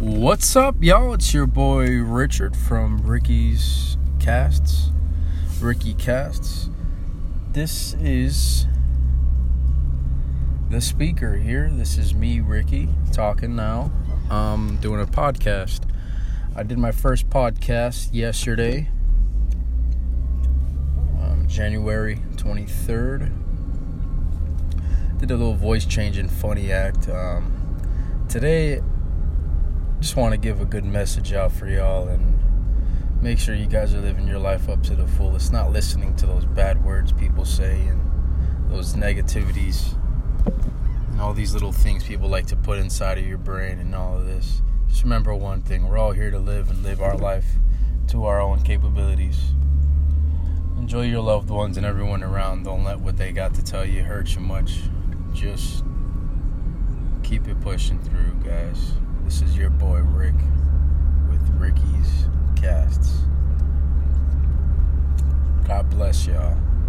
What's up, y'all? It's your boy Richard from Ricky's Casts. Ricky Casts. This is the speaker here. This is me, Ricky, talking now. Um, doing a podcast. I did my first podcast yesterday, um, January 23rd. Did a little voice change and funny act. Um, today, just want to give a good message out for y'all and make sure you guys are living your life up to the fullest, not listening to those bad words people say and those negativities and all these little things people like to put inside of your brain and all of this. Just remember one thing we're all here to live and live our life to our own capabilities. Enjoy your loved ones and everyone around. Don't let what they got to tell you hurt you much. Just keep it pushing through, guys. This is your boy Ricky's Casts. God bless y'all.